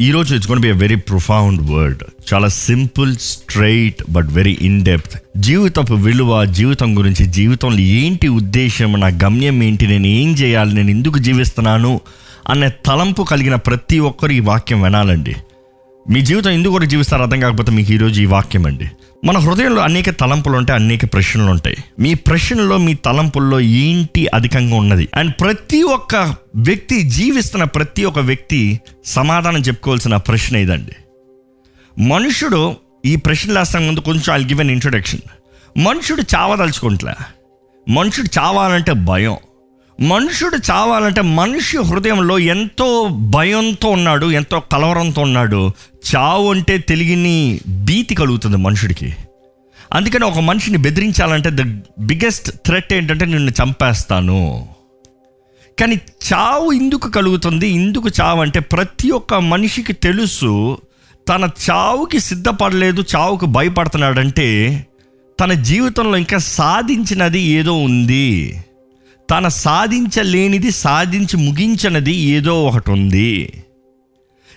ఈరోజు it's gonna be very profound word చాలా simple straight but very in depth జీవితపు విలువ జీవితం గురించి జీవితంలో ఏంటి ఉద్దేశం నా గమ్యం ఏంటి నేను ఏం చేయాలి నేను ఎందుకు జీవిస్తున్నాను అనే తలంపు కలిగిన ప్రతి ఒక్కరు ఈ వాక్యం వినాలండి. మీ జీవితం ఎందుకు జీవిస్తారో జీవిస్తారు అర్థం కాకపోతే మీకు ఈరోజు ఈ వాక్యం అండి. మన హృదయంలో అనేక తలంపులు ఉంటాయి అనేక ప్రశ్నలు ఉంటాయి మీ ప్రశ్నలో మీ తలంపుల్లో ఏంటి అధికంగా ఉన్నది? అండ్ ప్రతి ఒక్క వ్యక్తి జీవిస్తున్న ప్రతి ఒక్క వ్యక్తి సమాధానం చెప్పుకోవాల్సిన ప్రశ్న ఇదండి. మనుషుడు ఈ ప్రశ్నలు వేస్తాం ముందు కొంచెం ఐ గివ్ అన్ ఇంట్రొడక్షన్ మనుషుడు చావదలుచుకుంటలే. మనుషుడు చావాలంటే భయం. మనుషుడు చావాలంటే మనిషి హృదయంలో ఎంతో భయంతో ఉన్నాడు ఎంతో కలవరంతో ఉన్నాడు. చావు అంటే తెలియని భీతి కలుగుతుంది మనుషుడికి. అందుకని ఒక మనిషిని బెదిరించాలంటే ద బిగ్గెస్ట్ థ్రెట్ ఏంటంటే నిన్ను చంపేస్తాను. కానీ చావు ఎందుకు కలుగుతుంది ఎందుకు చావు అంటే ప్రతి ఒక్క మనిషికి తెలుసు తన చావుకి సిద్ధపడలేదు చావుకు భయపడుతున్నాడంటే తన జీవితంలో ఇంకా సాధించినది ఏదో ఉంది. తన సాధించలేనిది సాధించి ముగించినది ఏదో ఒకటి ఉంది.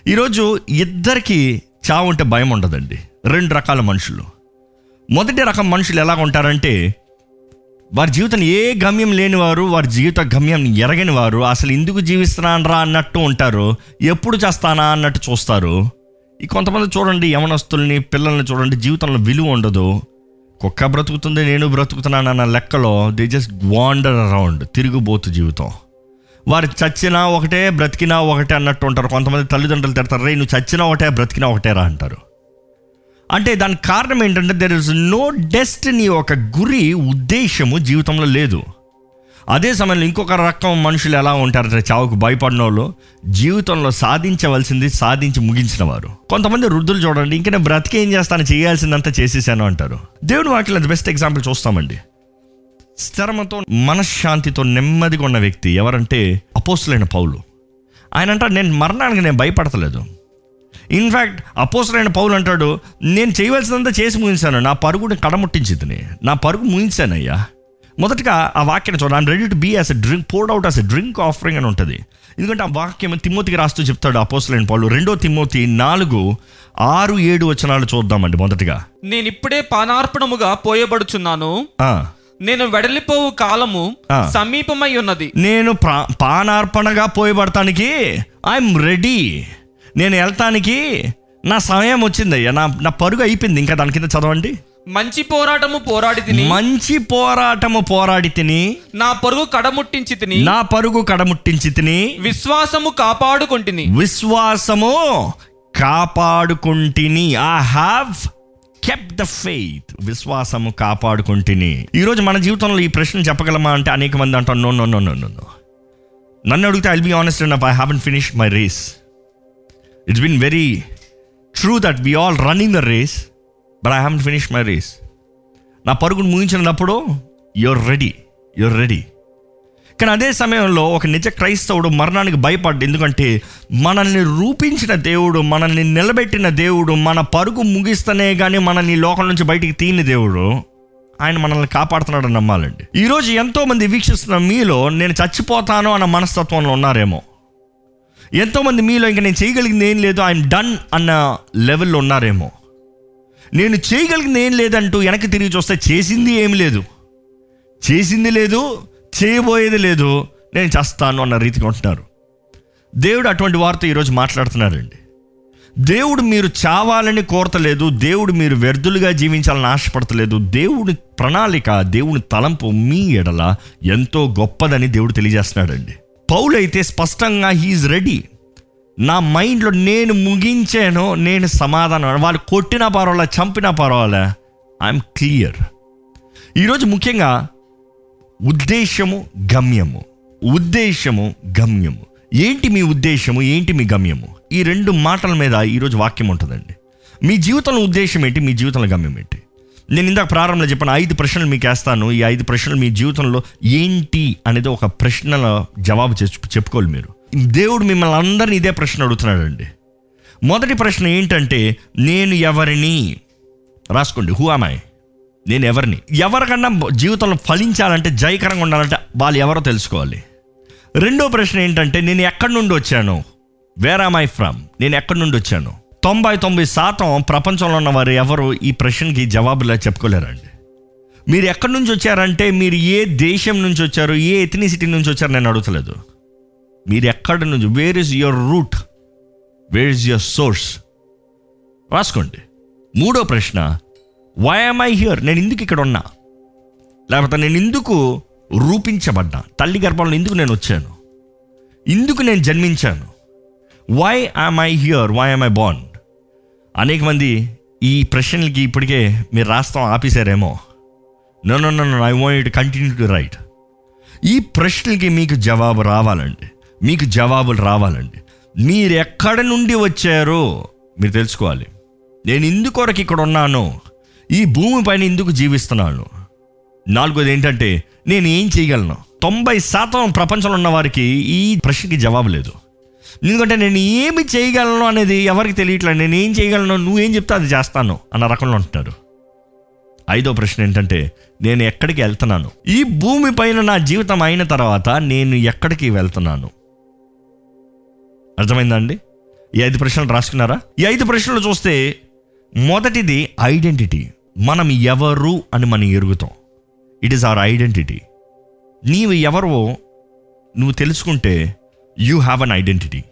ఈరోజు ఇద్దరికి చావు అంటే భయం ఉండదండి. రెండు రకాల మనుషులు. మొదటి రకం మనుషులు ఎలా ఉంటారంటే వారి జీవితం ఏ గమ్యం లేనివారు వారి జీవిత గమ్యం ఎరగని వారు అసలు ఎందుకు జీవిస్తున్నానరా అన్నట్టు ఉంటారు ఎప్పుడు చేస్తానా అన్నట్టు చూస్తారు. ఈ కొంతమంది చూడండి యవనస్తుల్ని పిల్లల్ని చూడండి జీవితంలో విలువ ఉండదు. కుక్క బ్రతుకుతుంది నేను బ్రతుకుతున్నాను అన్న లెక్కలో దే జస్ట్ వాండర్ అరౌండ్ తిరుగుబోతు జీవితం. వారు చచ్చినా ఒకటే బ్రతికినా ఒకటే అన్నట్టు ఉంటారు. కొంతమంది తల్లిదండ్రులు తిడతారు రే నువ్వు చచ్చినా ఒకటే బ్రతికినా ఒకటే రా అంటారు. అంటే దానికి కారణం ఏంటంటే దెర్ ఇస్ నో డెస్టినీ ఒక గురి ఉద్దేశము జీవితంలో లేదు. అదే సమయంలో ఇంకొక రకం మనుషులు ఎలా ఉంటారంటే చావుకు భయపడిన వాళ్ళు జీవితంలో సాధించవలసింది సాధించి ముగించిన వారు కొంతమంది వృద్ధులు చూడండి ఇంకా నేను బ్రతికి ఏం చేస్తాను చేయాల్సిందంతా చేసేసాను అంటారు. దేవుని వాటిలో బెస్ట్ ఎగ్జాంపుల్ చూస్తామండి. స్థిరమతో మనశ్శాంతితో నెమ్మదిగా ఉన్న వ్యక్తి ఎవరంటే అపోసులైన పౌలు. ఆయన అంటాడు నేను మరణానికి నేను భయపడతలేదు. ఇన్ఫ్యాక్ట్ అపోసరైన పౌలు అంటాడు నేను చేయవలసినంత చేసి ముగించాను. నా పరుగుని కడముట్టించింది నా పరుగు ముగించానయ్యా. మొదటగా ఆ వాక్యాన్ని చూడండి. I'm ready to be as a drink poured out as a drink offering అని ఉంటుంది. ఎందుకంటే ఆ వాక్యం తిమ్మోతికి రాస్తూ చెప్తాడు అపోసలైన పౌలు. రెండో తిమ్మోతి నాలుగు ఆరు ఏడు వచనాలు చూద్దామండి మొదటగా. నేనిప్పుడే పానార్పణముగా పోయబడుచున్నాను. నేను వెడలిపోవు కాలము. సమీపమై ఉన్నది. నేను పానార్పణగా పోయబడటానికి ఐఎమ్ రెడీ నేను వెళ్తానికి నా సమయం వచ్చిందయ్యా. నా నా పరుగు అయిపోయింది. ఇంకా దాని కింద చదవండి. మంచి పోరాటము పోరాడి తిని మంచి పోరాటము పోరాడి తిని నా పరుగు కడముట్టించి తిని నా పరుగు కడముట్టించి తిని విశ్వాసము కాపాడుకొంటిని విశ్వాసము కాపాడుకుంటుని. I have kept the faith విశ్వాసము కాపాడుకుంటుని. ఈరోజు మన జీవితంలో ఈ ప్రశ్న చెప్పగలమా అంటే అనేక మంది అంటారు no no no no no no నన్ను అడిగితే I'll be honest and I haven't finish my race it's been very true that we all running the race but I haven't finish my race నా పరుగును ముగించినప్పుడు your ready your ready కానీ అదే సమయంలో ఒక నిజ క్రైస్తవుడు మరణానికి భయపడ్డు ఎందుకంటే మనల్ని రూపించిన దేవుడు మనల్ని నిలబెట్టిన దేవుడు మన పరుగు ముగిస్తేనే కానీ మనల్ని లోకం నుంచి బయటికి తీని దేవుడు ఆయన మనల్ని కాపాడుతున్నాడని నమ్మాలండి. ఈరోజు ఎంతోమంది వీక్షిస్తున్న మీలో నేను చచ్చిపోతాను అన్న మనస్తత్వంలో ఉన్నారేమో. ఎంతోమంది మీలో ఇంకా నేను చేయగలిగింది ఏం లేదు ఐఎమ్ డన్ అన్న లెవెల్లో ఉన్నారేమో. నేను చేయగలిగింది ఏం లేదంటూ వెనక్కి తిరిగి చూస్తే చేసింది ఏం లేదు. చేసింది లేదు చేయబోయేది లేదు నేను చేస్తాను అన్న రీతిగా ఉంటున్నారు. దేవుడు అటువంటి వారితో ఈరోజు మాట్లాడుతున్నారండి. దేవుడు మీరు చావాలని కోరతలేదు దేవుడు మీరు వ్యర్థులుగా జీవించాలని ఆశపడతలేదు దేవుడి ప్రణాళిక దేవుని తలంపు మీ ఎడల ఎంతో గొప్పదని దేవుడు తెలియజేస్తున్నాడండి. పౌలు అయితే స్పష్టంగా హీఈస్ రెడీ. నా మైండ్లో నేను ముగించాను నేను సమాధానం వాళ్ళు కొట్టినా పర్వాలే చంపినా పర్వాలే. ఐఎమ్ క్లియర్ ఈరోజు ముఖ్యంగా ఉద్దేశము గమ్యము. ఉద్దేశము గమ్యము. ఏంటి మీ ఉద్దేశము ఏంటి మీ గమ్యము? ఈ రెండు మాటల మీద ఈరోజు వాక్యం ఉంటుందండి. మీ జీవితంలో ఉద్దేశం ఏంటి? మీ జీవితంలో గమ్యం ఏంటి? నేను ఇందాక ప్రారంభంలో చెప్పిన ఐదు ప్రశ్నలు మీకు వేస్తాను. ఈ ఐదు ప్రశ్నలు మీ జీవితంలో ఏంటి అనేది ఒక ప్రశ్నల జవాబు చెప్పుకోవాలి మీరు. దేవుడు మిమ్మల్ని అందరినీ ఇదే ప్రశ్న అడుగుతున్నాడండి. మొదటి ప్రశ్న ఏంటంటే నేను ఎవరిని? రాసుకోండి హూ అమాయ్ నేను ఎవరిని? ఎవరికన్నా జీవితంలో ఫలించాలంటే జయకరంగా ఉండాలంటే వాళ్ళు ఎవరో తెలుసుకోవాలి. రెండో ప్రశ్న ఏంటంటే నేను ఎక్కడి నుండి వచ్చాను? వేర్ ఆమ్ ఐ ఫ్రమ్ నేను ఎక్కడి నుండి వచ్చాను? తొంభై తొంభై శాతం ప్రపంచంలో ఉన్న వారు ఎవరు? ఈ ప్రశ్నకి జవాబులా చెప్పుకోలేరండి. మీరు ఎక్కడి నుంచి వచ్చారంటే మీరు ఏ దేశం నుంచి వచ్చారు? ఏ ఎథనిసిటీ నుంచి వచ్చారు? నేను అడుగుతలేదు. మీరు ఎక్కడి నుంచి where is your root where is your source రాసుకోండి. మూడో ప్రశ్న వై ఆమ్ ఐ హియర్ నేను ఎందుకు ఇక్కడ ఉన్నా? లేకపోతే నేను ఎందుకు రూపించబడ్డా? తల్లి గర్భంలో ఎందుకు నేను వచ్చాను? ఎందుకు నేను జన్మించాను? Why am I here why am I bond అనేక మంది ఈ ప్రశ్నలకి ఇప్పటికే మీరు రాస్తాం ఆపేశారేమో. No no no I want continue to write ఈ ప్రశ్నలకి మీకు జవాబు రావాలండి. మీకు జవాబులు రావాలండి. మీరు ఎక్కడ నుండి వచ్చారో మీరు తెలుసుకోవాలి. నేను ఇందుకొరకు ఇక్కడ ఉన్నాను. ఈ భూమి పైన ఎందుకు జీవిస్తున్నాను? నాలుగోది ఏంటంటే నేను ఏం చేయగలను? తొంభై శాతం ప్రపంచంలో ఉన్న వారికి ఈ ప్రశ్నకి జవాబు లేదు. ఎందుకంటే నేను ఏమి చేయగలను అనేది ఎవరికి తెలియట్లేదు. నేను ఏం చేయగలను నువ్వేం చెప్తే అది చేస్తాను అన్న రకంలో ఉంటున్నారు ఐదో ప్రశ్న ఏంటంటే నేను ఎక్కడికి వెళ్తున్నాను? ఈ భూమి పైన నా జీవితం అయిన తర్వాత నేను ఎక్కడికి వెళ్తున్నాను? అర్థమైందా అండి? ఈ ఐదు ప్రశ్నలు రాసుకున్నారా? ఈ ఐదు ప్రశ్నలు చూస్తే మొదటిది ఐడెంటిటీ. మనం ఎవరు అని మనం ఎరుగుతాం. ఇట్ ఈస్ అవర్ ఐడెంటిటీ నీవు ఎవరో నువ్వు తెలుసుకుంటే యూ హ్యావ్ అన్ ఐడెంటిటీ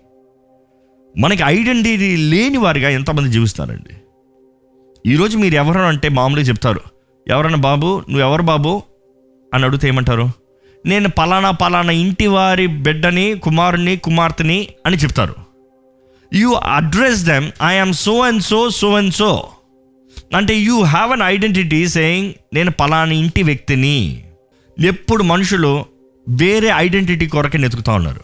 మనకి ఐడెంటిటీ లేని వారిగా ఎంతమంది జీవిస్తారండి? ఈరోజు మీరు ఎవరు అంటే మామూలుగా చెప్తారు. ఎవరన్నా బాబు నువ్వు ఎవరు బాబు? అని అడిగితే ఏమంటారు? నేను పలానా పలానా ఇంటి వారి బిడ్డని కుమారుని కుమార్తెని అని చెప్తారు. You address them I so and so so and so అంటే you have an identity saying నేను పలానా ఇంటి వ్యక్తిని. ఎప్పుడు మనుషులు వేరే ఐడెంటిటీ కొరకే వెతుకుతూ ఉన్నారు.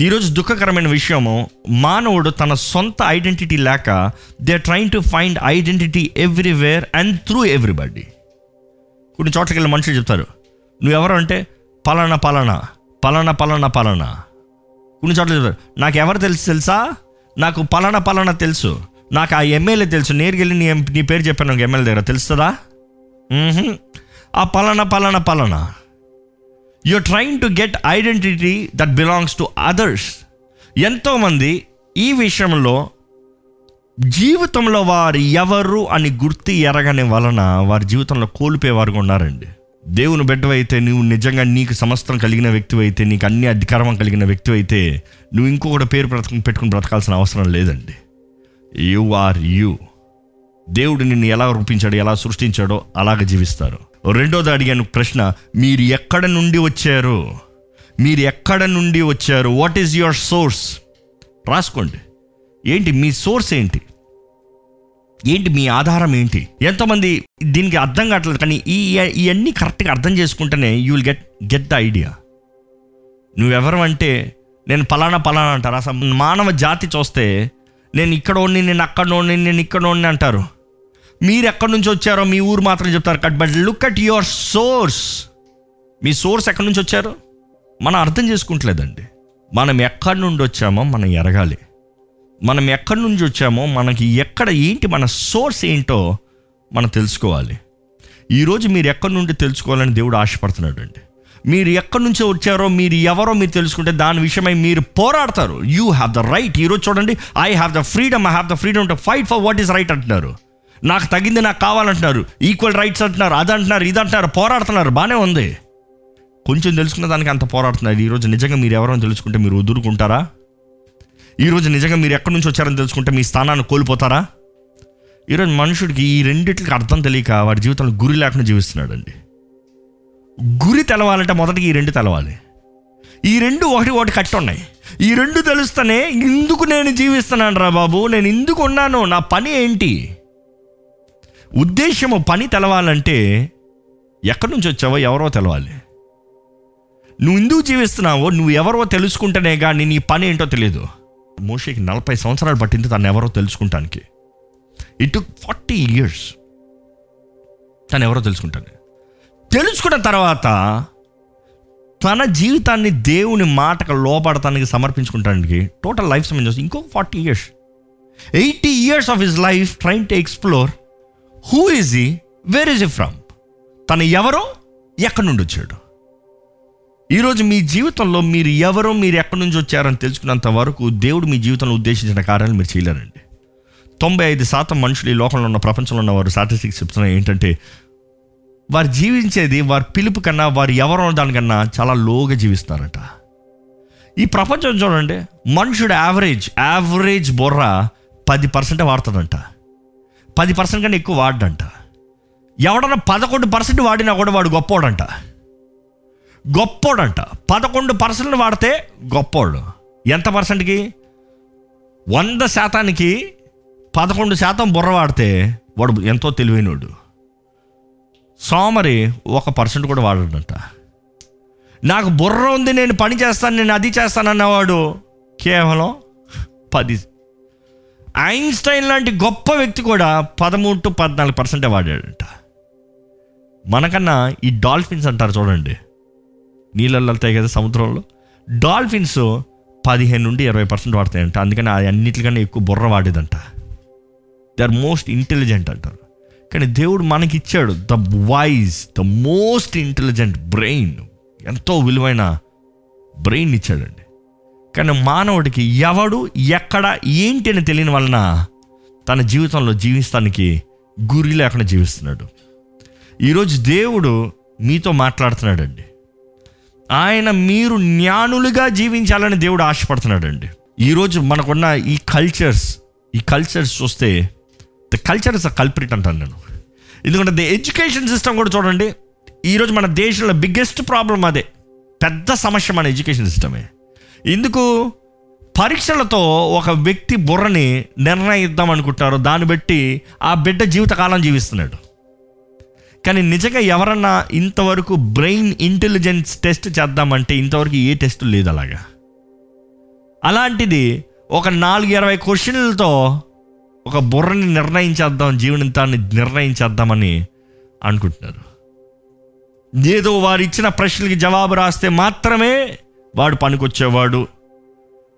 ఈరోజు దుఃఖకరమైన విషయము మానవుడు తన సొంత ఐడెంటిటీ లేక they trying to find identity everywhere and through everybody కొన్ని చోట్లకి వెళ్ళి మనుషులు చెప్తారు నువ్వెవరు అంటే? పలానా పలానా. పలానా పలానా పలానా. కొన్ని చోట్ల చెప్తారు. నాకు ఎవరు తెలుసు తెలుసా? నాకు పలానా పలానా తెలుసు. నాకు ఆ ఎమ్మెల్యే తెలుసు. నేరుగా వెళ్ళి నీ నీ పేరు చెప్పాను నాకు ఎమ్మెల్యే దగ్గర. తెలుస్తుందా? ఆ పలానా పలానా పలానా. You're trying to get identity that belongs to others ఎంతోమంది ఈ విషయంలో జీవితంలో వారు ఎవరు అని గుర్తు ఎరగని వలన వారి జీవితంలో కోల్పోయేవారుగా ఉన్నారండి. దేవుని బిడ్డవైతే నువ్వు నిజంగా నీకు సమస్తం కలిగిన వ్యక్తి అయితే నీకు అన్ని అధికారం కలిగిన వ్యక్తి అయితే నువ్వు ఇంకొకటి పేరు బ్రతక పెట్టుకుని బ్రతకాల్సిన అవసరం లేదండి. యు ఆర్ యు దేవుడు నిన్ను ఎలా రూపించాడో ఎలా సృష్టించాడో అలాగ జీవిస్తారు. రెండోది అడిగాను ప్రశ్న మీరు ఎక్కడ నుండి వచ్చారు? మీరు ఎక్కడ నుండి వచ్చారు? వాట్ ఈజ్ యువర్ సోర్స్ రాసుకోండి. ఏంటి మీ సోర్స్ ఏంటి? ఏంటి మీ ఆధారం ఏంటి? ఎంతమంది దీనికి అర్థం కావట్లేదు కానీ ఈ ఇవన్నీ కరెక్ట్గా అర్థం చేసుకుంటేనే you will get get the idea నువ్వెవరు అంటే నేను పలానా పలానా అంటారు. అసలు మానవ జాతి చూస్తే నేను ఇక్కడోడిని నేను అక్కడ నేను ఇక్కడ అంటారు. మీరు ఎక్కడి నుంచి వచ్చారో మీ ఊరు మాత్రం చెప్తారు. Cut but look at your source me source ఎక్కడి నుంచి వచ్చారు? మనం అర్థం చేసుకుంటలేదండి. మనం ఎక్కడి నుండి వచ్చామో మనం ఎరగాలి. మనం ఎక్కడి నుంచి వచ్చామో మనకి ఎక్కడ ఏంటి మన సోర్స్ ఏంటో మనం తెలుసుకోవాలి. ఈరోజు మీరు ఎక్కడి నుండి తెలుసుకోవాలని దేవుడు ఆశపడుతున్నాడు అండి. మీరు ఎక్కడి నుంచో వచ్చారో మీరు ఎవరో మీరు తెలుసుకుంటే దాని విషయమై మీరు పోరాడతారు. యూ హ్యావ్ ద రైట్ ఈరోజు చూడండి I have the freedom I have the freedom to fight for what is right అంటున్నారు. నాకు తగింది నాకు కావాలంటున్నారు. ఈక్వల్ రైట్స్ అంటున్నారు అది అంటున్నారు ఇది అంటున్నారు పోరాడుతున్నారు. బాగానే ఉంది. కొంచెం తెలుసుకున్న దానికి అంత పోరాడుతున్నారు. ఈరోజు నిజంగా మీరు ఎవరో తెలుసుకుంటే మీరు ఉదురుకుంటారా ఈరోజు నిజంగా మీరు ఎక్కడి నుంచి వచ్చారని తెలుసుకుంటే మీ స్థానాన్ని కోల్పోతారా? ఈరోజు మనుషుడికి ఈ రెండింటికి అర్థం తెలియక వాడి జీవితంలో గురి లేకుండా జీవిస్తున్నాడండి. గురి తెలవాలంటే మొదటికి ఈ రెండు తెలవాలి. ఈ రెండు ఒకటి ఒకటి కట్టి ఉన్నాయి. ఈ రెండు తెలుస్తేనే ఇందుకు నేను జీవిస్తున్నాను రా బాబు నేను ఇందుకు ఉన్నాను నా పని ఏంటి? ఉద్దేశము పని తెలవాలంటే ఎక్కడి నుంచి వచ్చావో ఎవరో తెలవాలి. నువ్వు ఎందుకు జీవిస్తున్నావో నువ్వు ఎవరో తెలుసుకుంటేనే కానీ నీ పని ఏంటో తెలియదు మోషేకి నలభై సంవత్సరాలు పట్టింది తను ఎవరో తెలుసుకుంటానికి. ఇట్ ఫార్టీ ఇయర్స్ తను ఎవరో తెలుసుకుంటాను తెలుసుకున్న తర్వాత తన జీవితాన్ని దేవుని మాటకు లోపడటానికి సమర్పించుకుంటానికి టోటల్ లైఫ్ సంబంధించి ఇంకో forty years eighty years of his life trying to explore who is he where is he from తను ఎవరో ఎక్కడి నుండి వచ్చాడు? ఈరోజు మీ జీవితంలో మీరు ఎవరో మీరు ఎక్కడి నుంచి వచ్చారని తెలుసుకున్నంత వరకు దేవుడు మీ జీవితంలో ఉద్దేశించిన కార్యాలు మీరు చేయలేరండి. తొంభై ఐదు శాతం మనుషులు ఈ లోకంలో ఉన్న ప్రపంచంలో ఉన్న వారు స్టాటిస్టిక్స్ చెప్తున్నాయి ఏంటంటే వారు జీవించేది వారి పిలుపు కన్నా వారు ఎవరో దానికన్నా చాలా లోగా జీవిస్తారట. ఈ ప్రపంచం చూడండి మనుషుడు యావరేజ్ యావరేజ్ బొర్ర పది పర్సెంట్ వాడతాడంట. పది పర్సెంట్ కన్నా ఎక్కువ వాడడంట. ఎవడన్నా పదకొండు పర్సెంట్ వాడినా కూడా వాడు గొప్పోడంట గొప్పోడంట. పదకొండు పర్సెంట్ వాడితే గొప్పోడు. ఎంత పర్సెంట్కి? వంద శాతానికి పదకొండు శాతం బుర్ర వాడితే వాడు ఎంతో తెలివైనడు. సోమరి ఒక పర్సెంట్ కూడా వాడడంట. నాకు బుర్ర ఉంది నేను పని చేస్తాను నేను అది చేస్తాను అన్నవాడు కేవలం పది. ఐన్స్టైన్ లాంటి గొప్ప వ్యక్తి కూడా పదమూడు టు పద్నాలుగు పర్సెంటే వాడాడంట. మనకన్నా ఈ డాల్ఫిన్స్ అంటారు చూడండి. నీళ్ళల్లో వెళ్తాయి కదా సముద్రంలో డాల్ఫిన్స్ పదిహేను నుండి ఇరవై పర్సెంట్ వాడతాయంట. అందుకని అన్నిటికన్నా ఎక్కువ బుర్ర వాడేదంట. దే ఆర్ మోస్ట్ ఇంటెలిజెంట్ అంటారు. కానీ దేవుడు మనకి ఇచ్చాడు the wise the most intelligent brain ఎంతో విలువైన బ్రెయిన్ ఇచ్చాడండి. కానీ మానవుడికి ఎవడు ఎక్కడ ఏంటి అని తెలియని వలన తన జీవితంలో జీవిస్తానికి గురి లేకుండా జీవిస్తున్నాడు. ఈరోజు దేవుడు మీతో మాట్లాడుతున్నాడండి. ఆయన మీరు జ్ఞానులుగా జీవించాలని దేవుడు ఆశపడుతున్నాడండి. ఈరోజు మనకున్న ఈ కల్చర్స్ ఈ కల్చర్స్ చూస్తే the culture is a culprit అంటాను నేను. ఎందుకంటే ద ఎడ్యుకేషన్ సిస్టమ్ కూడా చూడండి ఈరోజు మన దేశంలో బిగ్గెస్ట్ ప్రాబ్లం అదే. పెద్ద సమస్య మన ఎడ్యుకేషన్ సిస్టమే ఎందుకు? పరీక్షలతో ఒక వ్యక్తి బుర్రని నిర్ణయిద్దాం అనుకుంటున్నారు. దాన్ని బట్టి ఆ బిడ్డ జీవితకాలం జీవిస్తున్నాడు. కానీ నిజంగా ఎవరన్నా ఇంతవరకు బ్రెయిన్ ఇంటెలిజెన్స్ టెస్ట్ చేద్దామంటే ఇంతవరకు ఏ టెస్ట్ లేదు అలాగా. అలాంటిది ఒక నాలుగు ఇరవై క్వశ్చన్లతో ఒక బుర్రని నిర్ణయించేద్దాం జీవనంతాన్ని నిర్ణయించేద్దామని అనుకుంటున్నారు. ఏదో వారు ఇచ్చిన ప్రశ్నలకి జవాబు రాస్తే మాత్రమే వాడు పనికొచ్చేవాడు.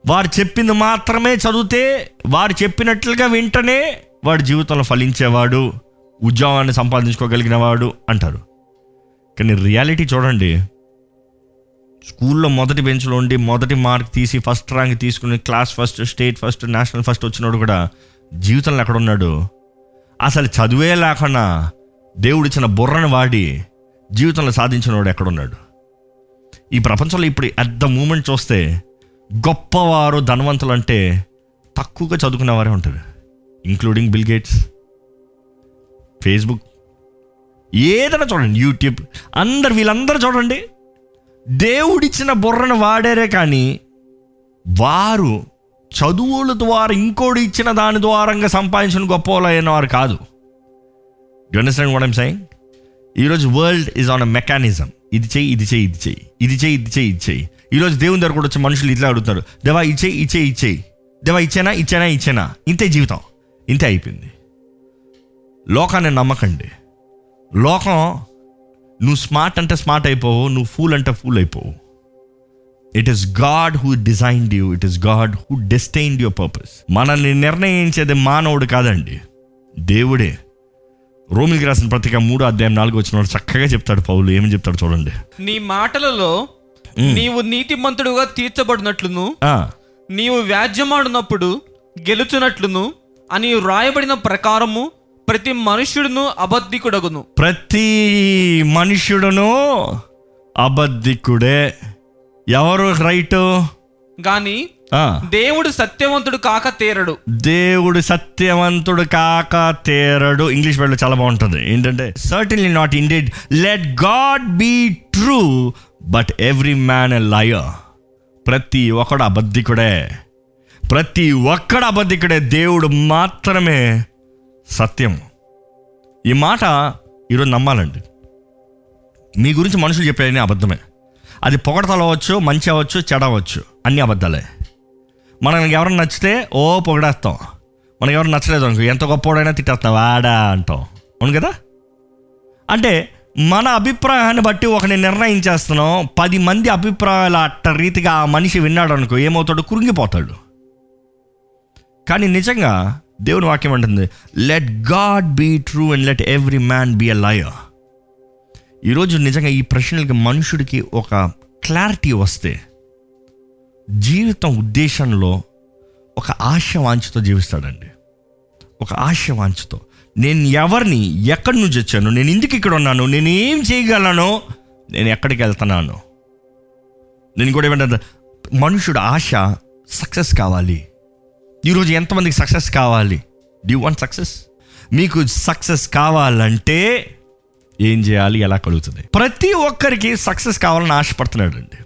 వారు చెప్పింది మాత్రమే చదివితే వారు చెప్పినట్లుగా వింటనే వాడి జీవితంలో ఫలించేవాడు. ఉద్యోగాన్ని సంపాదించుకోగలిగిన వాడు అంటారు. కానీ రియాలిటీ చూడండి. స్కూల్లో మొదటి బెంచ్లో ఉండి మొదటి మార్క్ తీసి ఫస్ట్ ర్యాంక్ తీసుకుని class first state first national first వచ్చినోడు కూడా జీవితంలో ఎక్కడ ఉన్నాడు? అసలు చదువే లేకుండా దేవుడిచ్చిన బుర్రను వాడి జీవితంలో సాధించినవాడు ఎక్కడున్నాడు ఈ ప్రపంచంలో ఇప్పుడు అట్ ద మూమెంట్ చూస్తే గొప్పవారు ధనవంతులు అంటే తక్కువగా చదువుకునే వారే ఉంటారు. ఇంక్లూడింగ్ బిల్ గేట్స్ ఫేస్బుక్ ఏదైనా చూడండి యూట్యూబ్ అందరు వీళ్ళందరూ చూడండి. దేవుడిచ్చిన బుర్రను వాడారే కానీ వారు చదువుల ద్వారా ఇంకోటి ఇచ్చిన దాని ద్వారంగా సంపాదించిన గొప్ప అయిన వారు కాదు. యు అండర్స్టాండ్ వాట్ ఐమ్ ఈరోజు world is on a mechanism ఇది చేయి ఇది చేయి ఇది చేయి ఇది చేయి ఇది చేయి ఇది చేయి ఈరోజు దేవుని దగ్గర కూడా వచ్చి మనుషులు ఇట్లా అడుగుతారు దేవా ఇచ్చే ఇచ్చేయి ఇచ్చేయి దేవా ఇచ్చేనా ఇచ్చేనా ఇచ్చేనా? ఇంతే జీవితం. ఇంతే అయిపోయింది. లోకాన్ని నమ్మకండి. లోకం నువ్వు స్మార్ట్ అంటే స్మార్ట్ అయిపోవు నువ్వు ఫూల్ అంటే ఫూల్ అయిపోవు. It is God who designed you it is God who destined your purpose మనల్ని నిర్ణయించేది మానవుడు కాదండి దేవుడే. రోమిల్కి రాసిన పత్రిక మూడో అధ్యాయం నాలుగు వచ్చిన చక్కగా చెప్తాడు పౌలు ఏమని చెప్తాడు చూడండి. నీ మాటలలో నీవు నీతిమంతుడుగా తీర్చబడినట్లును నీవు వ్యాజ్యమాడినప్పుడు గెలుచునట్లును అని వ్రాయబడిన ప్రకారము ప్రతి మనుష్యుడును అబద్ధికుడగును. ప్రతి మనుష్యుడును అబద్ధికుడే. ఎవరు రైటు? గాని దేవుడు సత్యవంతుడు కాక తేరడు. దేవుడు సత్యవంతుడు కాక తేరడు. ఇంగ్లీష్ వర్డ్లో చాలా బాగుంటుంది. ఏంటంటే certainly not indeed let God be true but every man a liar ప్రతి ఒక్కడు అబద్ధికుడే. ప్రతి ఒక్కడు అబద్ధికుడే. దేవుడు మాత్రమే సత్యం ఈ మాట ఈరోజు నమ్మాలండి. మీ గురించి మనుషులు చెప్పేది అబద్ధమే. అది పొగడతలు అవ్వచ్చు మంచి అవ్వచ్చు చెడ అవ్వచ్చు అన్ని అబద్ధాలే. మనకి ఎవరైనా నచ్చితే ఓ పొగడేస్తాం. మనకి ఎవరు నచ్చలేదు అనుకో ఎంత గొప్పోడైనా తిట్టేస్తాం వాడా అంటాం. అవును కదా? అంటే మన అభిప్రాయాన్ని బట్టి ఒకని నిర్ణయించేస్తున్నాం పది మంది అభిప్రాయాలు అట్ట రీతిగా ఆ మనిషి విన్నాడు అనుకో ఏమవుతాడు? కురింగిపోతాడు. కానీ నిజంగా దేవుని వాక్యం అంటుంది let God be true and let every man be a liar ఈరోజు నిజంగా ఈ ప్రశ్నలకి మనుషుడికి ఒక క్లారిటీ వస్తే జీవితం ఉద్దేశంలో ఒక ఆశ వాంఛతో జీవిస్తాడండి. ఒక ఆశ వాంఛతో. నేను ఎవరిని ఎక్కడి నుంచి వచ్చాను నేను ఎందుకు ఇక్కడ ఉన్నాను నేను ఏం చేయగలను నేను ఎక్కడికి వెళ్తున్నాను? నేను కూడా ఏమంటే మనుషుడు ఆశ సక్సెస్ కావాలి. ఈరోజు ఎంతమందికి సక్సెస్ కావాలి? డ్యూ వాంట్ సక్సెస్ మీకు సక్సెస్ కావాలంటే ఏం చేయాలి? ఎలా కలుగుతుంది? ప్రతి ఒక్కరికి సక్సెస్ కావాలని ఆశపడుతున్నాడు అండి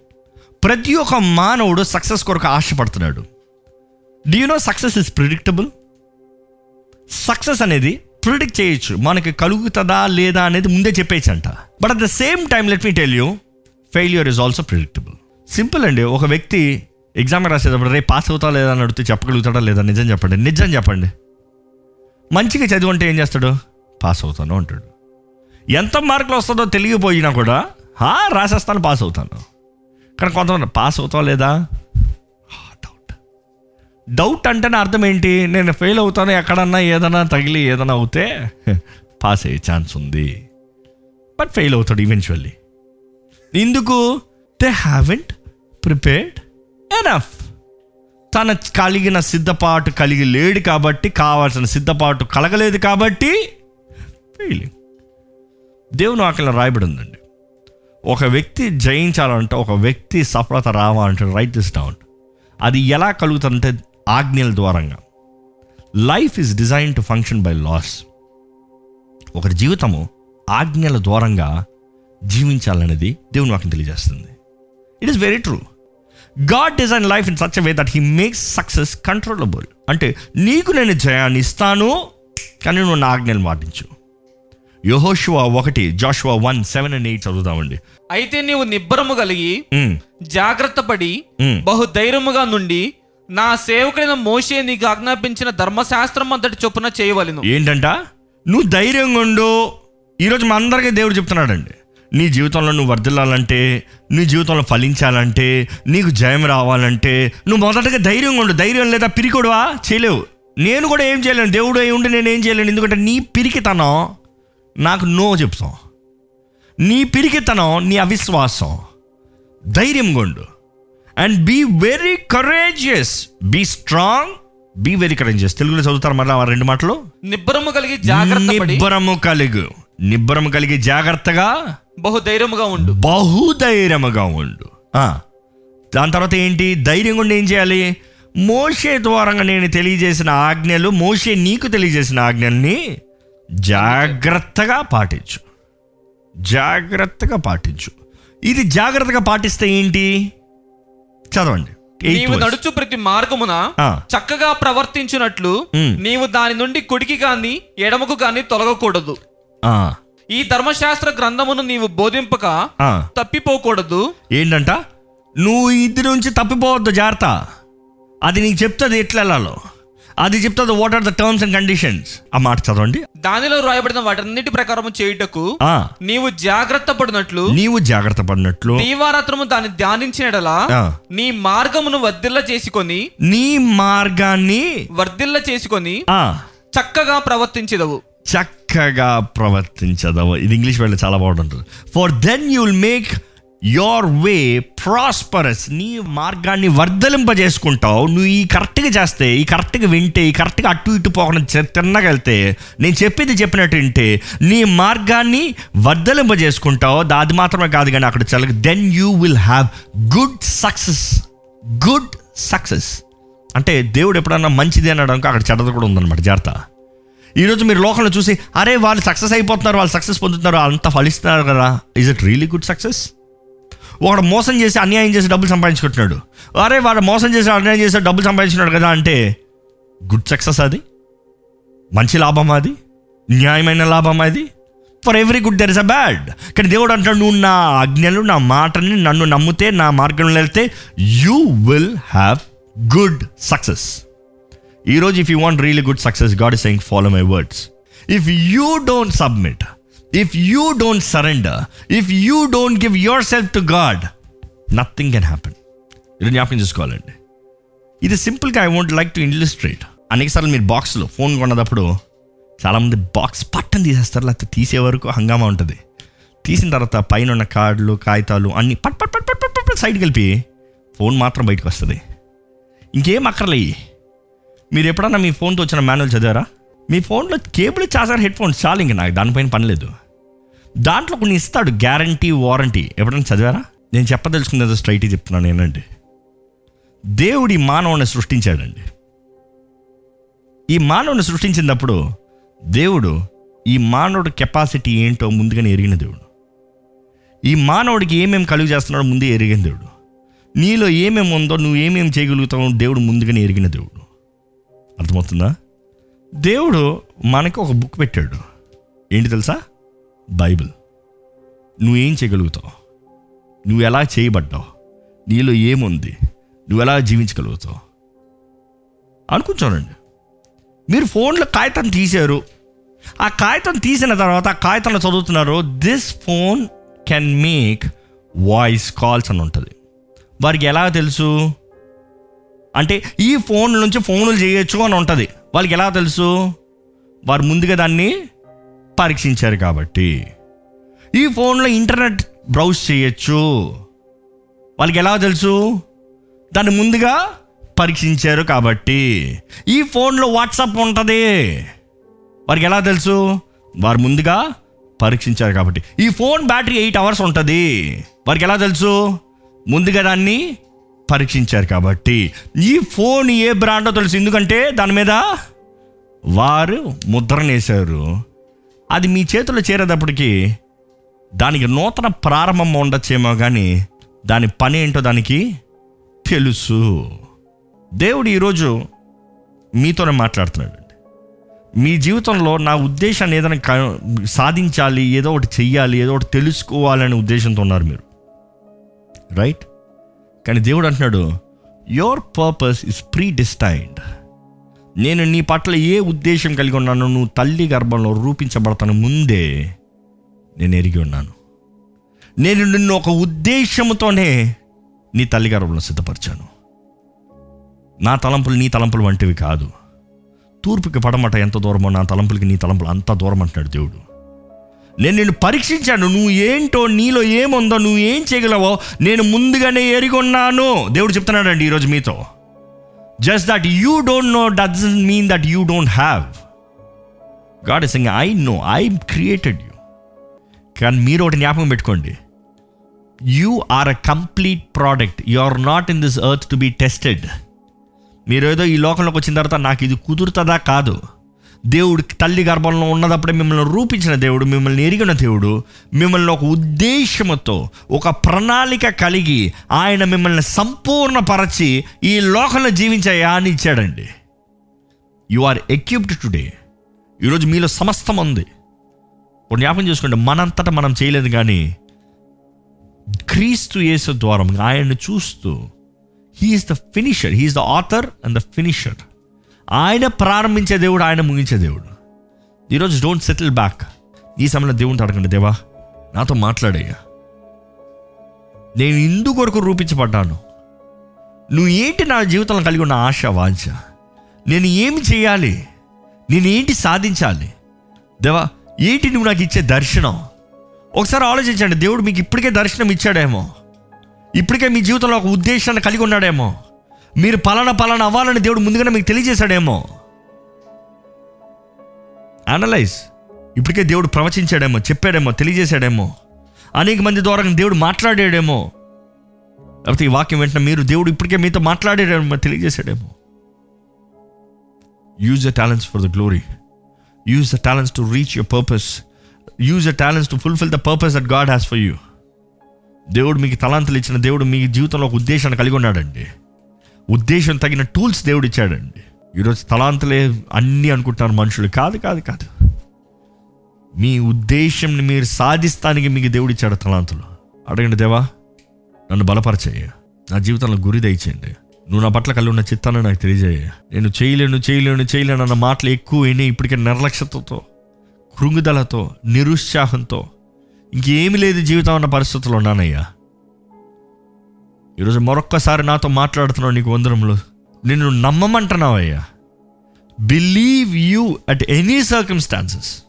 ప్రతి ఒక్క మానవుడు సక్సెస్ కొరకు ఆశపడుతున్నాడు. Do know success is predictable success అనేది ప్రిడిక్ట్ చేయొచ్చు. మనకి కలుగుతుందా లేదా అనేది ముందే చెప్పేయచ్చు అంట but at the same time let me tell you failure is also predictable simple అండి. ఒక వ్యక్తి ఎగ్జామ్ రాసేటప్పుడు రేపు పాస్ అవుతా లేదా అని అడిగితే చెప్పగలుగుతాడా లేదా? నిజం చెప్పండి. నిజం చెప్పండి. మంచిగా చదువు ఏం చేస్తాడు? పాస్ అవుతాను అంటాడు. ఎంత మార్కులు వస్తుందో తెలియపోయినా కూడా "హా, రాసేస్తాను పాస్ అవుతాను. కానీ కొంతమంది పాస్ అవుతావా లేదా? డౌట్ డౌట్ అంటేనే అర్థం ఏంటి? నేను ఫెయిల్ అవుతాను ఎక్కడన్నా ఏదైనా తగిలి ఏదైనా అవుతే పాస్ అయ్యే ఛాన్స్ ఉంది. బట్ ఫెయిల్ అవుతాడు ఈవెన్చువల్లీ ఎందుకు? దే హ్యావెంట్ ప్రిపేర్డ్ ఎనఫ్ తన కలిగిన సిద్ధపాటు కలిగి లేడు కాబట్టి కావాల్సిన సిద్ధపాటు కలగలేదు కాబట్టి ఫెయిలింగ్ దేవుని ఆకలి రాయబడి ఉందండి ఒక వ్యక్తి జయించాలంటే ఒక వ్యక్తి సఫలత రావాలంటే రైట్ దిస్ డౌన్ అది ఎలా కలుగుతుందంటే ఆజ్ఞల ద్వారంగా. Life is design to function by laws ఒకరి జీవితము ఆజ్ఞల ద్వారంగా జీవించాలనేది దేవుని వాక్యం తెలియజేస్తుంది. It is very true God design life in such way that he makes success controllable అంటే నీకు నేను జయాన్ని ఇస్తాను కానీ నువ్వు నా ఆజ్ఞలు పాటించు యహోషువా ఒకటి Joshua one seven and eight చదువుతామండి అయితే నీవు నిబ్బరము కలిగి జాగ్రత్త పడి. బహుధైర్యముగా నుండి నా సేవకుడైన మోషే నీకు ఆజ్ఞాపించిన ధర్మశాస్త్రం అంతటి చొప్పున చేయవలెను. ఏంటంట? నువ్వు ధైర్యంగా ఉండు. ఈరోజు మా అందరికీ దేవుడు చెప్తున్నాడండి. నీ జీవితంలో నువ్వు వర్ధిల్లాలంటే నీ జీవితంలో ఫలించాలంటే నీకు జయం రావాలంటే నువ్వు మొదటగా ధైర్యంగా ఉండు. ధైర్యం లేదా పిరికొడువా? చేయలేవు. నేను కూడా ఏం చేయలేను. దేవుడు అయి ఉండి నేను ఏం చేయలేను. ఎందుకంటే నీ పిరికితనం నాకు నో చెప్తాం. నీ పిరికితనం నీ అవిశ్వాసం. ధైర్యంగా ఉండు. And be very courageous be strong be very courageous తెలుగులో చదువుతారు మళ్ళీ రెండు మాటలు? నిబ్బరము కలిగి జాగ్రత్త నిబ్బరము కలిగు. నిబ్బరము కలిగి జాగ్రత్తగా బహుధైర్యముగా ఉండు. బహుధైర్యముగా ఉండు. దాని తర్వాత ఏంటి? ధైర్యంగా ఉండి ఏం చేయాలి? మోషే ద్వారంగా నేను తెలియజేసిన ఆజ్ఞలు మోషే నీకు తెలియజేసిన ఆజ్ఞల్ని జాగ్రత్తగా పాటించు. జాగ్రత్తగా పాటించు. ఇది జాగ్రత్తగా పాటిస్తే ఏంటి? చదవండి. నీవు. నడుచు ప్రతి మార్గమున. చక్కగా ప్రవర్తించినట్లు. నీవు దాని నుండి కుడికి గాని ఎడమకు గాని తొలగకూడదు. ఈ ధర్మశాస్త్ర గ్రంథమును నీవు బోధింపక. తప్పిపోకూడదు. ఏంటంట? నువ్వు ఇది నుంచి తప్పిపోవద్దు జాగ్రత్త. అది నీకు చెప్తుంది ఎట్లా వెళ్ళాలో అది చెప్తుంది what are the terms and conditions ఆ మాట చదవండి. దానిలో రాయబడిన వాటన్నిటి ప్రకారం చేయుటకు నీవు జాగ్రత్త పడినట్లు నీవు జాగ్రత్త పడినట్లు దీవారాత్రము దాన్ని ధ్యానించినడలా ఆ. నీ మార్గమును వర్ధిల్ల చేసుకొని నీ మార్గాన్ని వర్ధిల్ల చేసుకొని చక్కగా ప్రవర్తించదవు. చక్కగా ప్రవర్తించదవు ఇది ఇంగ్లీష్ వెళ్ళి చాలా బాగుంటుంది for then you will make your way prosperous నీ మార్గాన్ని వర్ధలింపజేసుకుంటావు. నువ్వు ఈ కరెక్ట్గా చేస్తే ఈ కరెక్ట్గా వింటే ఈ కరెక్ట్గా అటు ఇటు పోకుండా తిన్నగలితే నేను చెప్పేది చెప్పినట్టు వింటే నీ మార్గాన్ని వర్ధలింపజేసుకుంటావు. చేసుకుంటావు అది మాత్రమే కాదు కానీ అక్కడ చల్ల then you will have good success good success అంటే దేవుడు ఎప్పుడన్నా మంచిది అనడానికి అక్కడ చెడ్డది కూడా ఉందన్నమాట. జాగ్రత్త. ఈరోజు మీరు లోకంలో చూసి అరే వాళ్ళు సక్సెస్ అయిపోతున్నారు వాళ్ళు సక్సెస్ పొందుతున్నారు అంతా ఫలిస్తున్నారు కదా. Is it really good success ఒకడు మోసం చేసి అన్యాయం చేసి డబ్బులు సంపాదించుకుంటున్నాడు. అరే వాడు మోసం చేసి అన్యాయం చేసి డబ్బులు సంపాదించుకున్నాడు కదా అంటే గుడ్ సక్సెస్ అది? మంచి లాభం అది? న్యాయమైన లాభం అది? For every good there is a bad కానీ దేవుడు అంటాడు నువ్వు నా ఆజ్ఞలు నా మాటని నన్ను నమ్మితే నా మార్గంలో వెళ్తే you will have good success ఈరోజు if you want really good success God is saying follow my words if you don't submit if you don't surrender if you don't give yourself to God nothing can happen ఇది జ్ఞాపకం చేసుకోవాలండి. ఇది సింపుల్గా I want like to illustrate అనేకసార్లు మీరు బాక్స్లో phone కొన్నప్పుడు చాలామంది బాక్స్ పట్టం తీసేస్తారు లేకపోతే తీసే వరకు హంగామా ఉంటుంది. తీసిన తర్వాత పైన ఉన్న కార్డులు కాగితాలు అన్ని పట్ పట్ పట్ పట్ పట్ పట్ సైడ్ కలిపి ఫోన్ మాత్రం బయటకు వస్తుంది. ఇంకేం అక్కర్లేయి మీరు ఎప్పుడన్నా మీ ఫోన్తో వచ్చిన మాన్యువల్ చదివారా? మీ ఫోన్లో కేబుల్ చార్జర్ హెడ్ ఫోన్స్ చాలు ఇంక నాకు దానిపైన పని లేదు. దాంట్లో కొన్ని ఇస్తాడు గ్యారంటీ వారంటీ ఎప్పుడైనా చదివారా? నేను చెప్పదలుచుకున్నది స్ట్రైట్ చెప్తున్నాను ఏంటంటే దేవుడి మానవుని సృష్టించాడండి. ఈ మానవుని సృష్టించినప్పుడు దేవుడు ఈ మానవుడి కెపాసిటీ ఏంటో ముందుగానే ఎరిగిన దేవుడు. ఈ మానవుడికి ఏమేమి కలుగు చేస్తున్నాడో ముందే ఎరిగిన దేవుడు. నీలో ఏమేమి ఉందో నువ్వు ఏమేమి చేయగలుగుతావో దేవుడు ముందుగానే ఎరిగిన దేవుడు. అర్థమవుతుందా? దేవుడు మనకు ఒక బుక్ పెట్టాడు. ఏంటి తెలుసా? బైబిల్. నువ్వేం చేయగలుగుతావు? నువ్వు ఎలా చేయబడ్డావు? నీలో ఏముంది? నువ్వు ఎలా జీవించగలుగుతావు? అనుకుంటానండి మీరు ఫోన్లో కాగితం తీశారు. ఆ కాగితం తీసిన తర్వాత ఆ కాగితంలో చదువుతున్నారు this phone can make voice calls అని ఉంటుంది. వారికి ఎలా తెలుసు? అంటే ఈ ఫోన్ నుంచి ఫోన్లు చేయొచ్చు అని ఉంటుంది. వాళ్ళకి ఎలా తెలుసు? వారు ముందుగా దాన్ని పరీక్షించారు కాబట్టి. ఈ ఫోన్లో ఇంటర్నెట్ బ్రౌజ్ చేయొచ్చు. వాళ్ళకి ఎలా తెలుసు? దాన్ని ముందుగా పరీక్షించారు కాబట్టి. ఈ ఫోన్లో వాట్సాప్ ఉంటుంది. వారికి ఎలా తెలుసు? వారు ముందుగా పరీక్షించారు కాబట్టి. ఈ ఫోన్ బ్యాటరీ ఎయిట్ అవర్స్ ఉంటుంది. వారికి ఎలా తెలుసు? ముందుగా దాన్ని పరీక్షించారు కాబట్టి ఈ ఫోన్ ఏ బ్రాండో తెలుసు. ఎందుకంటే దాని మీద వారు ముద్రనేశారు. అది మీ చేతిలో చేరేటప్పటికి దానికి నూతన ప్రారంభం ఉండొచ్చేమో కానీ దాని పని ఏంటో దానికి తెలుసు. దేవుడు ఈరోజు మీతోనే మాట్లాడుతున్నాడు. మీ జీవితంలో నా ఉద్దేశాన్ని ఏదైనా క- సాధించాలి ఏదో ఒకటి చెయ్యాలి ఏదో ఒకటి తెలుసుకోవాలనే ఉద్దేశంతో ఉన్నారు మీరు. రైట్? కానీ దేవుడు అంటున్నాడు your purpose is predestined నేను నీ పట్ల ఏ ఉద్దేశం కలిగి ఉన్నానో నువ్వు తల్లి గర్భంలో రూపించబడతాను ముందే నేను ఎరిగి ఉన్నాను. నేను నిన్ను ఒక ఉద్దేశంతోనే నీ తల్లి గర్భంలో సిద్ధపరిచాను. నా తలంపులు నీ తలంపులు వంటివి కాదు. తూర్పుకి పడమట ఎంత దూరమో నా తలంపులకి నీ తలంపులు అంత దూరం అంటున్నాడు దేవుడు. నేను నిన్ను పరీక్షించాను. నువ్వు ఏంటో నీలో ఏముందో నువ్వు ఏం చేయగలవో నేను ముందుగానే ఎరిగొన్నాను. దేవుడు చెప్తున్నాడండి ఈరోజు మీతో. Just that you don't know doesn't mean that you don't have God is saying I know I created you కానీ మీరు ఒకటి జ్ఞాపకం పెట్టుకోండి. You are a complete product you are not in this earth to be tested మీరు ఏదో ఈ లోకంలోకి వచ్చిన తర్వాత నాకు ఇది కుదురుతుందా? కాదు. దేవుడు తల్లి గర్భంలో ఉన్నదప్పుడే మిమ్మల్ని రూపించిన దేవుడు మిమ్మల్ని ఎరిగిన దేవుడు మిమ్మల్ని ఒక ఉద్దేశంతో ఒక ప్రణాళిక కలిగి ఆయన మిమ్మల్ని సంపూర్ణపరచి ఈ లోకంలో జీవించే అని ఇచ్చాడండి. యు ఆర్ ఎక్విప్డ్ టుడే ఈరోజు మీలో సమస్తం ఉంది. ఒక జ్ఞాపకం చేసుకోండి మనంతటా మనం చేయలేదు కానీ క్రీస్తు యేసు ద్వారా ఆయన్ని చూస్తూ he is the finisher he is the author and the finisher ఆయన ప్రారంభించే దేవుడు ఆయన ముగించే దేవుడు. ఈరోజు డోంట్ సెటిల్ బ్యాక్ ఈ సమయంలో దేవుని అడగండి దేవా నాతో మాట్లాడయ్యా. నేను ఇందు కొరకు రూపించబడ్డాను. నువ్వు ఏంటి నా జీవితంలో కలిగి ఉన్న ఆశ వాంఛ? నేను ఏమి చేయాలి? నేను ఏంటి సాధించాలి? దేవా ఏంటి నువ్వు నాకు ఇచ్చే దర్శనం? ఒకసారి ఆలోచించండి దేవుడు మీకు ఇప్పటికే దర్శనం ఇచ్చాడేమో. ఇప్పటికే మీ జీవితంలో ఒక ఉద్దేశాన్ని కలిగి ఉన్నాడేమో. మీరు పలానా పలానా అవ్వాలని దేవుడు ముందుగానే మీకు తెలియజేశాడేమో. అనలైజ్ ఇప్పటికే దేవుడు ప్రవచించాడేమో చెప్పాడేమో తెలియజేశాడేమో. అనేక మంది ద్వారా దేవుడు మాట్లాడాడేమో. లేకపోతే ఈ వాక్యం వెంటనే మీరు దేవుడు ఇప్పటికే మీతో మాట్లాడాడేమో తెలియజేశాడేమో. Use the talents for the glory use the talents to reach your purpose use the talents to fulfil the purpose that God has for you దేవుడు మీకు తలాంతులు ఇచ్చిన దేవుడు మీ జీవితంలో ఒక ఉద్దేశాన్ని కలిగి ఉన్నాడండి. ఉద్దేశం తగిన టూల్స్ దేవుడు ఇచ్చాడండి ఈరోజు స్థలాంతలే అన్నీ అనుకుంటున్నారు మనుషులు. కాదు కాదు కాదు. మీ ఉద్దేశంని మీరు సాధిస్తానికి మీకు దేవుడు ఇచ్చాడు తలాంతులు. అడగండి దేవా నన్ను బలపరచేయ నా జీవితంలో గురి దయచేయండి. నువ్వు నా పట్ల కలిగి ఉన్న చిత్తాన్ని నాకు తెలియజేయ నేను చేయలేను చేయలేను చేయలేను అన్న మాటలు ఎక్కువ అయినాయి ఇప్పటికే నిర్లక్ష్యతతో కృంగుదలతో నిరుత్సాహంతో ఇంకేమి లేదు జీవితం అన్న పరిస్థితుల్లో ఉన్నానయ్యా. ఈరోజు మరొక్కసారి నాతో మాట్లాడుతున్నావు నీకు వందరంలో నిన్ను నమ్మమంటున్నావయ్యా. Believe you at any circumstances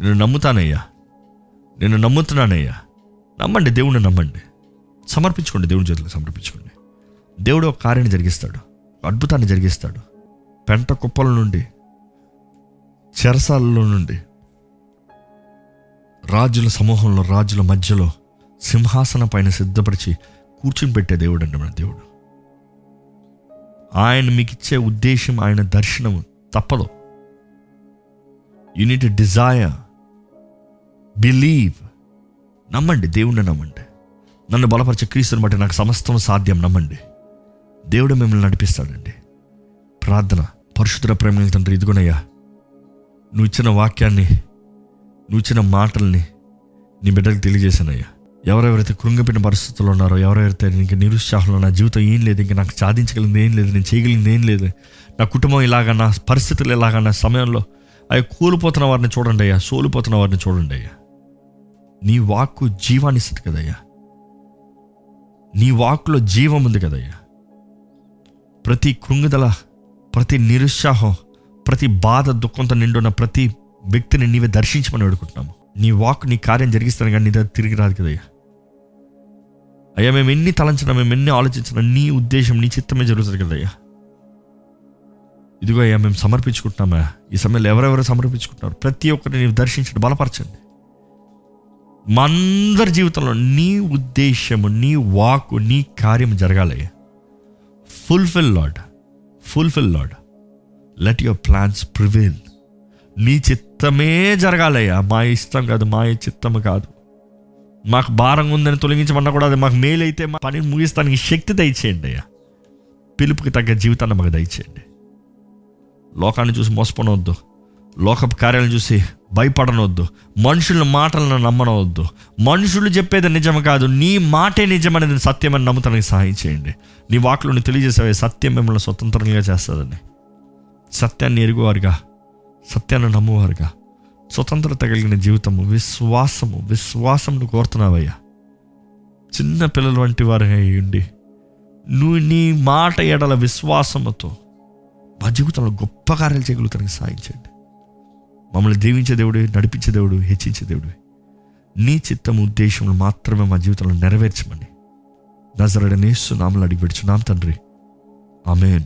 నేను నమ్ముతానయ్యా. నేను నమ్ముతున్నానయ్యా. నమ్మండి దేవుణ్ణి నమ్మండి. సమర్పించుకోండి దేవుని చేతులకు సమర్పించుకోండి. దేవుడు ఒక కార్యాన్ని జరిగిస్తాడు. అద్భుతాన్ని జరిగిస్తాడు. పెంట కుప్పల నుండి చెరసాలలో నుండి రాజుల సమూహంలో రాజుల మధ్యలో సింహాసన పైన సిద్ధపరిచి కూర్చుని పెట్టే దేవుడు అండి మన దేవుడు. ఆయన మీకు ఇచ్చే ఉద్దేశం ఆయన దర్శనం తప్పదు. యూనిట్ డిజైర్ బిలీవ్ నమ్మండి దేవుణ్ణి నమ్మండి. నన్ను బలపరిచే క్రీస్తుని బట్టి నాకు సమస్తం సాధ్యం నమ్మండి. దేవుడు మిమ్మల్ని నడిపిస్తాడండి. ప్రార్థన పరిశుద్ధ ప్రేమ తండ్రి ఇదిగోనయ్యా నువ్వు ఇచ్చిన వాక్యాన్ని నువ్వు ఇచ్చిన మాటల్ని నీ బిడ్డలకు తెలియజేశానయ్యా. ఎవరెవరైతే కృంగిపోయిన పరిస్థితుల్లో ఉన్నారో ఎవరెవరైతే ఇంక నిరుత్సాహంలో నా జీవితం ఏం లేదు ఇంక నాకు సాధించగలిగింది ఏం లేదు నేను చేయగలిగింది ఏం లేదు నా కుటుంబం ఇలాగా నా పరిస్థితులు ఇలాగా నా సమయంలో అవి కూలిపోతున్న వారిని చూడండి అయ్యా సోలిపోతున్న వారిని చూడండి అయ్యా. నీ వాక్కు జీవాన్ని ఇస్తుంది కదయ్యా నీ వాక్కులో జీవం ఉంది కదయ్యా ప్రతి కృంగిదల ప్రతి నిరుత్సాహం ప్రతి బాధ దుఃఖంతో నిండున్న ప్రతి వ్యక్తిని నీవే దర్శించమని వేడుకుంటున్నాము. నీ వాక్ నీ కార్యం జరిగిస్తాను కానీ నీ దగ్గర తిరిగి రాదు కదయ్యా అయ్యా మేము ఎన్ని తలంచినా మేము ఎన్ని ఆలోచించినా నీ ఉద్దేశం నీ చిత్తమే జరుగుతుంది కదయ్యా ఇదిగో అయ్యా మేము సమర్పించుకుంటున్నామా ఈ సమయంలో ఎవరెవరు సమర్పించుకుంటున్నారు? ప్రతి ఒక్కరిని నీవు దర్శించండి బలపరచండి. మా అందరి జీవితంలో నీ ఉద్దేశము నీ వాకు నీ కార్యం జరగాలయ్యా fulfil lord fulfil lord let your plans prevail నీ చిత్తమే జరగాలయ్యా మా ఇష్టం కాదు మా చిత్తం కాదు. మాకు భారంగా ఉందని తొలగించమన్నా కూడా అది మాకు మేలైతే మా పని ముగిస్తానికి శక్తి దయచేయండి అయ్యా. పిలుపుకి తగ్గ జీవితాన్ని మాకు దయచేయండి. లోకాన్ని చూసి మోసపోనవద్దు. లోకపు కార్యాలను చూసి భయపడనవద్దు. మనుషుల మాటలను నమ్మనవద్దు. మనుషులు చెప్పేది నిజం కాదు. నీ మాటే నిజమనేది సత్యమని నమ్ముతానికి సహాయం చేయండి. నీ వాకులను తెలియజేసే సత్యం మిమ్మల్ని స్వతంత్రంగా చేస్తుందని. సత్యాన్ని ఎరుగువారుగా సత్యాన్ని నమ్మువారుగా. స్వతంత్రత కలిగిన జీవితము విశ్వాసము విశ్వాసమును కోరుతున్నావయ్యా. చిన్న పిల్లల వంటి వారు అయి ఉండి నువ్వు నీ మాట ఎడల విశ్వాసముతో మా జీవితంలో గొప్ప కార్యాలు చేయగలుగుతానికి సాధించండి మమ్మల్ని దీవించే దేవుడు నడిపించే దేవుడు హెచ్చించే దేవుడు నీ చిత్తము ఉద్దేశములు మాత్రమే మా జీవితంలో నెరవేర్చమని. నజరడనేస్తు నామలు అడిగి పెడుచున్నాం తండ్రి. ఆమెన్.